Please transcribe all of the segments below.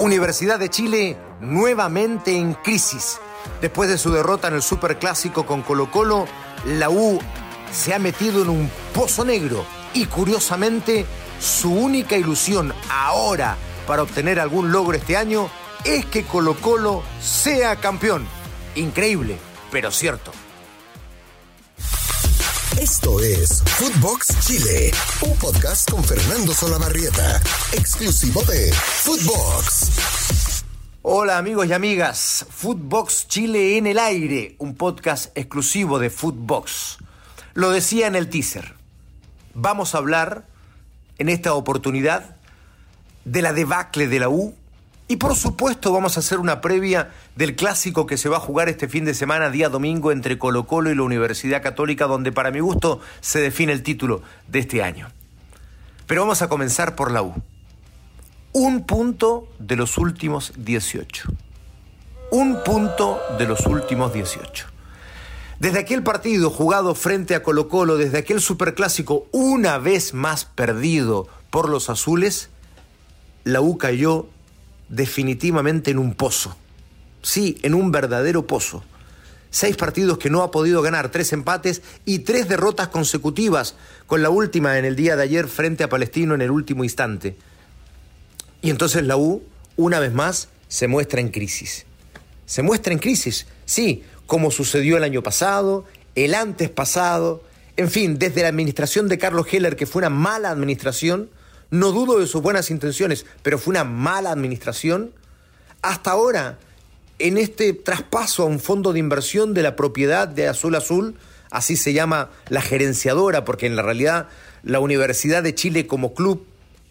Universidad de Chile nuevamente en crisis. Después de su derrota en el Superclásico con Colo Colo, la U se ha metido en un pozo negro y curiosamente su única ilusión ahora para obtener algún logro este año es que Colo Colo sea campeón. Increíble, pero cierto. Esto es Footbox Chile, un podcast con Fernando Solabarrieta, exclusivo de Footbox. Hola amigos y amigas, Footbox Chile en el aire, un podcast exclusivo de Footbox. Lo decía en el teaser. Vamos a hablar en esta oportunidad de la debacle de la U y por supuesto vamos a hacer una previa del clásico que se va a jugar este fin de semana, día domingo, entre Colo Colo y la Universidad Católica, donde para mi gusto se define el título de este año. Pero vamos a comenzar por la U. Un punto de los últimos 18. Un punto de los últimos 18. Desde aquel partido jugado frente a Colo Colo, desde aquel superclásico una vez más perdido por los azules, la U cayó definitivamente en un pozo. Sí, en un verdadero pozo. Seis partidos que no ha podido ganar, tres empates y tres derrotas consecutivas, con la última en el día de ayer frente a Palestino en el último instante. Y entonces la U, una vez más, se muestra en crisis. Se muestra en crisis, sí, como sucedió el año pasado, el antes pasado, en fin, desde la administración de Carlos Heller, que fue una mala administración, no dudo de sus buenas intenciones, pero fue una mala administración. Hasta ahora, en este traspaso a un fondo de inversión de la propiedad de Azul Azul, así se llama la gerenciadora, porque en la realidad la Universidad de Chile como club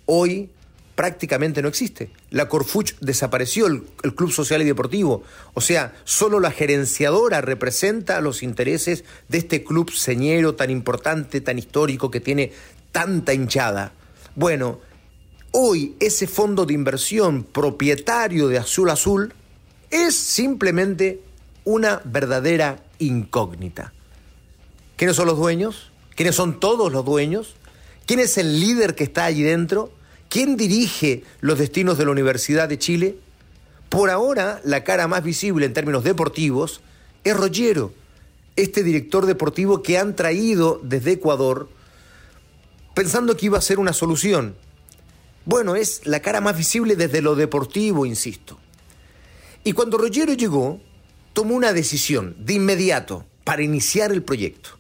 hoy prácticamente no existe. La Corfuch desapareció, el, el, Club Social y Deportivo. O sea, solo la gerenciadora representa los intereses de este club señero tan importante, tan histórico, que tiene tanta hinchada. Bueno, hoy ese fondo de inversión propietario de Azul Azul es simplemente una verdadera incógnita. ¿Quiénes son los dueños? ¿Quiénes son todos los dueños? ¿Quién es el líder que está allí dentro? ¿Quién dirige los destinos de la Universidad de Chile? Por ahora, la cara más visible en términos deportivos es Rogero, este director deportivo que han traído desde Ecuador pensando que iba a ser una solución. Bueno, es la cara más visible desde lo deportivo, insisto. Y cuando Rogero llegó, tomó una decisión de inmediato para iniciar el proyecto.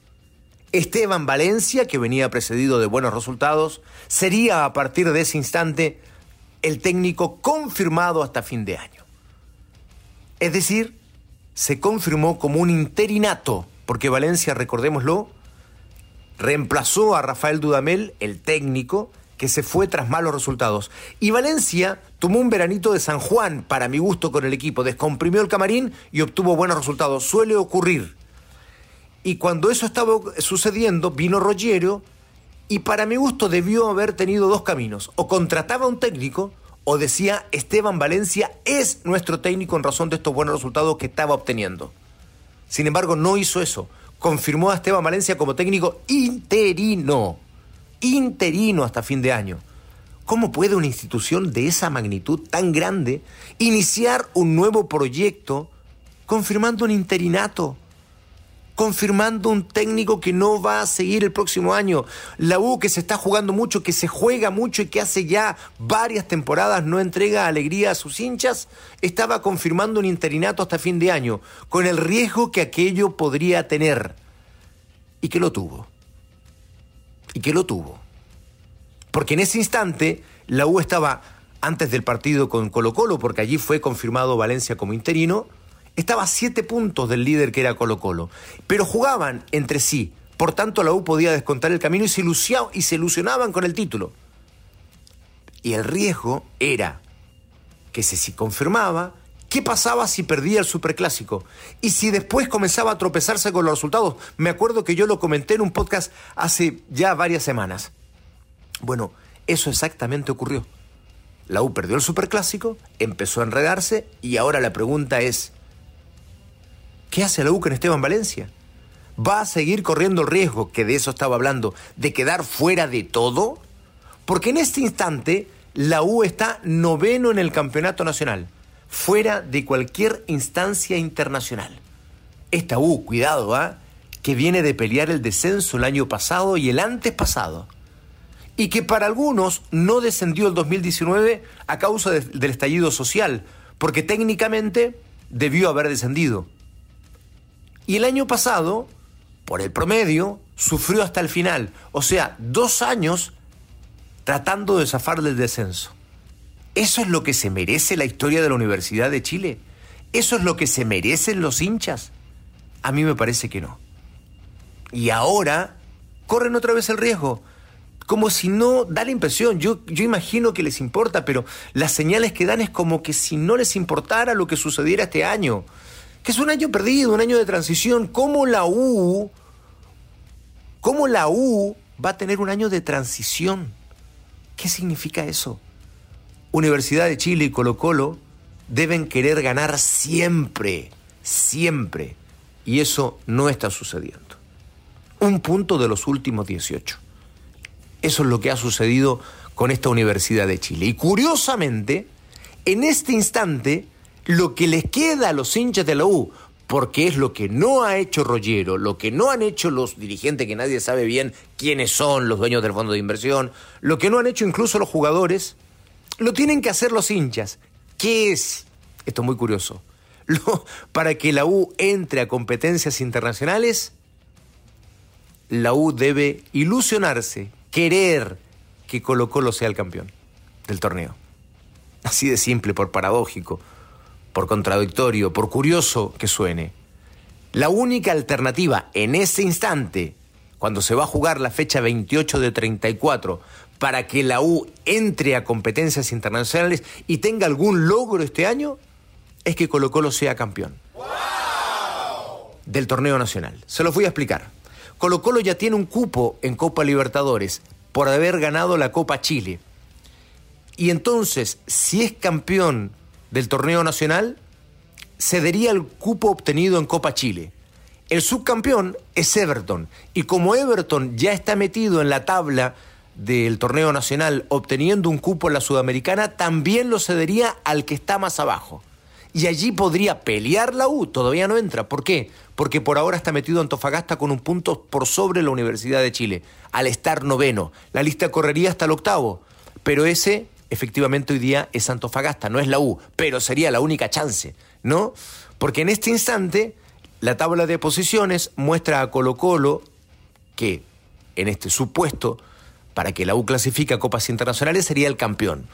Esteban Valencia, que venía precedido de buenos resultados, sería a partir de ese instante el técnico confirmado hasta fin de año. Es decir, se confirmó como un interinato, porque Valencia, recordémoslo, reemplazó a Rafael Dudamel, el técnico, que se fue tras malos resultados. Y Valencia tomó un veranito de San Juan, para mi gusto, con el equipo, descomprimió el camarín y obtuvo buenos resultados. Suele ocurrir. Y cuando eso estaba sucediendo, vino Rogero y para mi gusto debió haber tenido dos caminos. O contrataba a un técnico o decía Esteban Valencia es nuestro técnico en razón de estos buenos resultados que estaba obteniendo. Sin embargo, no hizo eso confirmó a Esteban Valencia como técnico interino. Interino hasta fin de año. ¿Cómo puede una institución de esa magnitud tan grande iniciar un nuevo proyecto confirmando un interinato? Confirmando un técnico que no va a seguir el próximo año. La U que se está jugando mucho, que se juega mucho y que hace ya varias temporadas no entrega alegría a sus hinchas, estaba confirmando un interinato hasta fin de año, con el riesgo que aquello podría tener. Y que lo tuvo. Y que lo tuvo. Porque en ese instante la U estaba antes del partido con Colo Colo, porque allí fue confirmado Valencia como interino, estaba a siete puntos del líder que era Colo Colo, pero jugaban entre sí. Por tanto, la U podía descontar el camino y se, y se ilusionaban con el título. Y el riesgo era que se si confirmaba, ¿qué pasaba si perdía el superclásico? Y si después comenzaba a tropezarse con los resultados. Me acuerdo que yo lo comenté en un podcast hace ya varias semanas. Bueno, eso exactamente ocurrió. La U perdió el superclásico, empezó a enredarse y ahora la pregunta es, ¿Qué hace la U con Esteban Valencia? ¿Va a seguir corriendo el riesgo, que de eso estaba hablando, de quedar fuera de todo? Porque en este instante la U está noveno en el campeonato nacional, fuera de cualquier instancia internacional. Esta U, cuidado, ¿ah? que viene de pelear el descenso el año pasado y el antes pasado. Y que para algunos no descendió el 2019 a causa del estallido social, porque técnicamente debió haber descendido. Y el año pasado, por el promedio, sufrió hasta el final, o sea, dos años tratando de zafar del descenso. ¿Eso es lo que se merece la historia de la Universidad de Chile? ¿Eso es lo que se merecen los hinchas? A mí me parece que no. Y ahora corren otra vez el riesgo. Como si no, da la impresión, yo, yo imagino que les importa, pero las señales que dan es como que si no les importara lo que sucediera este año, que es un año perdido, un año de transición, ¿cómo la U, cómo la U va a tener un año de transición? ¿Qué significa eso? Universidad de Chile y Colo Colo deben querer ganar siempre, siempre. Y eso no está sucediendo. Un punto de los últimos 18. Eso es lo que ha sucedido con esta Universidad de Chile. Y curiosamente, en este instante, lo que les queda a los hinchas de la U, porque es lo que no ha hecho Rollero, lo que no han hecho los dirigentes que nadie sabe bien quiénes son los dueños del fondo de inversión, lo que no han hecho incluso los jugadores, lo tienen que hacer los hinchas. ¿Qué es? Esto es muy curioso. para que la U entre a competencias internacionales, la U debe ilusionarse, querer que Colo Colo sea el campeón del torneo. Así de simple, por paradójico por contradictorio, por curioso que suene, la única alternativa en ese instante, cuando se va a jugar la fecha 28 de 34, para que la U entre a competencias internacionales y tenga algún logro este año, es que Colo Colo sea campeón del torneo nacional. Se los voy a explicar. Colo Colo ya tiene un cupo en Copa Libertadores por haber ganado la Copa Chile. Y entonces, si es campeón del torneo nacional cedería el cupo obtenido en Copa Chile. El subcampeón es Everton y como Everton ya está metido en la tabla del torneo nacional obteniendo un cupo en la Sudamericana, también lo cedería al que está más abajo. Y allí podría pelear la U, todavía no entra. ¿Por qué? Porque por ahora está metido Antofagasta con un punto por sobre la Universidad de Chile, al estar noveno. La lista correría hasta el octavo, pero ese efectivamente hoy día es Antofagasta, no es la U, pero sería la única chance, ¿no? Porque en este instante la tabla de posiciones muestra a Colo Colo que en este supuesto, para que la U clasifique a Copas Internacionales, sería el campeón,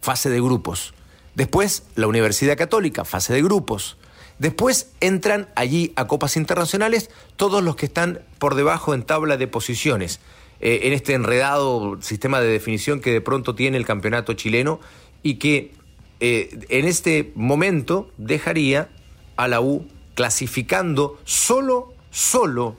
fase de grupos. Después la Universidad Católica, fase de grupos. Después entran allí a Copas Internacionales todos los que están por debajo en tabla de posiciones. Eh, en este enredado sistema de definición que de pronto tiene el campeonato chileno y que eh, en este momento dejaría a la U clasificando solo, solo,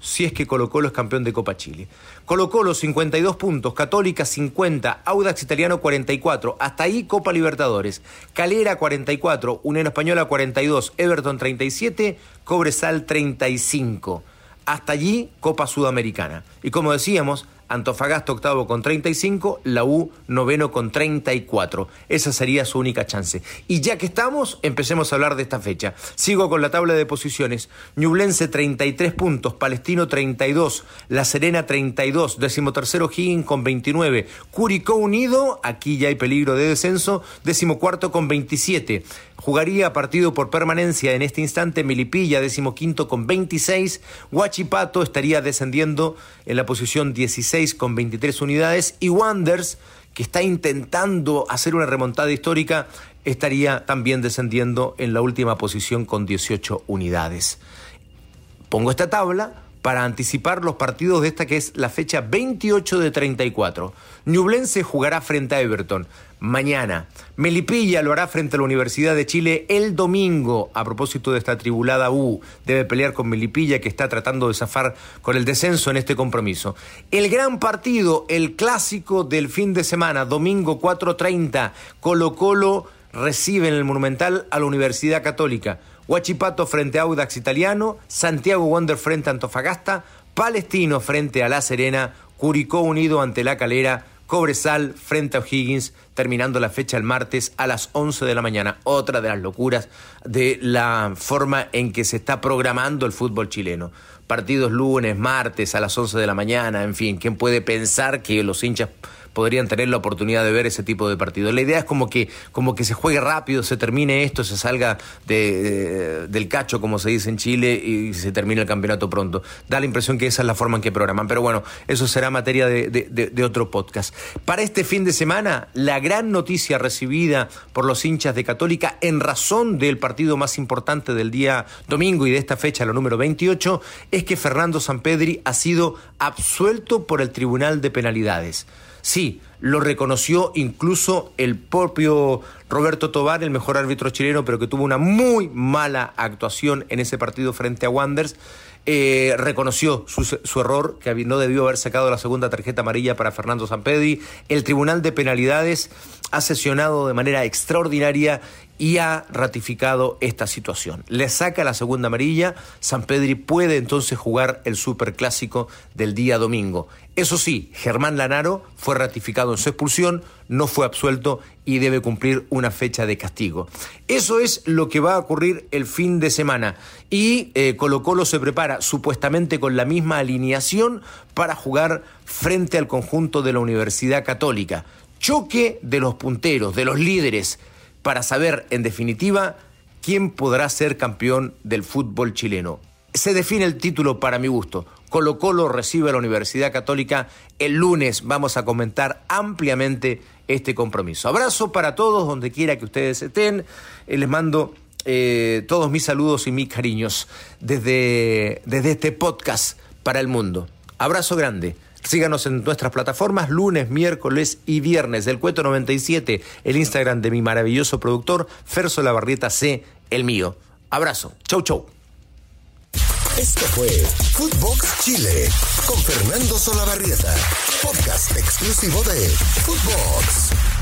si es que Colo Colo es campeón de Copa Chile. Colo Colo 52 puntos, Católica 50, Audax Italiano 44, hasta ahí Copa Libertadores, Calera 44, Unión Española 42, Everton 37, Cobresal 35. Hasta allí Copa Sudamericana. Y como decíamos, Antofagasta octavo con 35, la U noveno con 34. Esa sería su única chance. Y ya que estamos, empecemos a hablar de esta fecha. Sigo con la tabla de posiciones. Ñublense 33 puntos, Palestino 32, La Serena 32, decimotercero Higgins con 29, Curicó Unido, aquí ya hay peligro de descenso, decimocuarto con 27. Jugaría partido por permanencia en este instante Milipilla, decimoquinto con 26. Huachipato estaría descendiendo en la posición 16 con 23 unidades. Y Wanders, que está intentando hacer una remontada histórica, estaría también descendiendo en la última posición con 18 unidades. Pongo esta tabla para anticipar los partidos de esta que es la fecha 28 de 34. Ñublense jugará frente a Everton mañana. Melipilla lo hará frente a la Universidad de Chile el domingo. A propósito de esta tribulada U, debe pelear con Melipilla que está tratando de zafar con el descenso en este compromiso. El gran partido, el clásico del fin de semana, domingo 4.30, Colo Colo recibe en el Monumental a la Universidad Católica. Huachipato frente a Audax Italiano, Santiago Wander frente a Antofagasta, Palestino frente a La Serena, Curicó Unido ante La Calera, Cobresal frente a O'Higgins, terminando la fecha el martes a las 11 de la mañana. Otra de las locuras de la forma en que se está programando el fútbol chileno. Partidos lunes, martes a las 11 de la mañana, en fin, ¿quién puede pensar que los hinchas podrían tener la oportunidad de ver ese tipo de partidos. La idea es como que, como que se juegue rápido, se termine esto, se salga de, del cacho, como se dice en Chile, y se termine el campeonato pronto. Da la impresión que esa es la forma en que programan. Pero bueno, eso será materia de, otro podcast. Para este fin de semana, la gran noticia recibida por los hinchas de Católica en razón del partido más importante del día domingo y de esta fecha, la número 28, es que Fernando Sampedri ha sido absuelto por el Tribunal de Penalidades. Sí, lo reconoció incluso el propio Roberto Tobar, el mejor árbitro chileno, pero que tuvo una muy mala actuación en ese partido frente a Wanders. Eh, reconoció su, error, que no debió haber sacado la segunda tarjeta amarilla para Fernando Sampedri. El Tribunal de Penalidades ha sesionado de manera extraordinaria y ha ratificado esta situación. Le saca la segunda amarilla, Sampedri puede entonces jugar el superclásico del día domingo. Eso sí, Germán Lanaro fue ratificado en su expulsión, no fue absuelto y debe cumplir una fecha de castigo. Eso es lo que va a ocurrir el fin de semana. Y eh, Colo Colo se prepara supuestamente con la misma alineación para jugar frente al conjunto de la Universidad Católica. Choque de los punteros, de los líderes, para saber en definitiva quién podrá ser campeón del fútbol chileno. Se define el título para mi gusto. Colo Colo recibe a la Universidad Católica. El lunes vamos a comentar ampliamente este compromiso. Abrazo para todos, donde quiera que ustedes estén. Eh, les mando eh, todos mis saludos y mis cariños desde, desde este podcast para el mundo. Abrazo grande. Síganos en nuestras plataformas lunes, miércoles y viernes del Cueto 97, el Instagram de mi maravilloso productor, Ferso Lavarrieta C, el mío. Abrazo. Chau, chau. Esto fue Footbox Chile con Fernando Solabarrieta, podcast exclusivo de Footbox.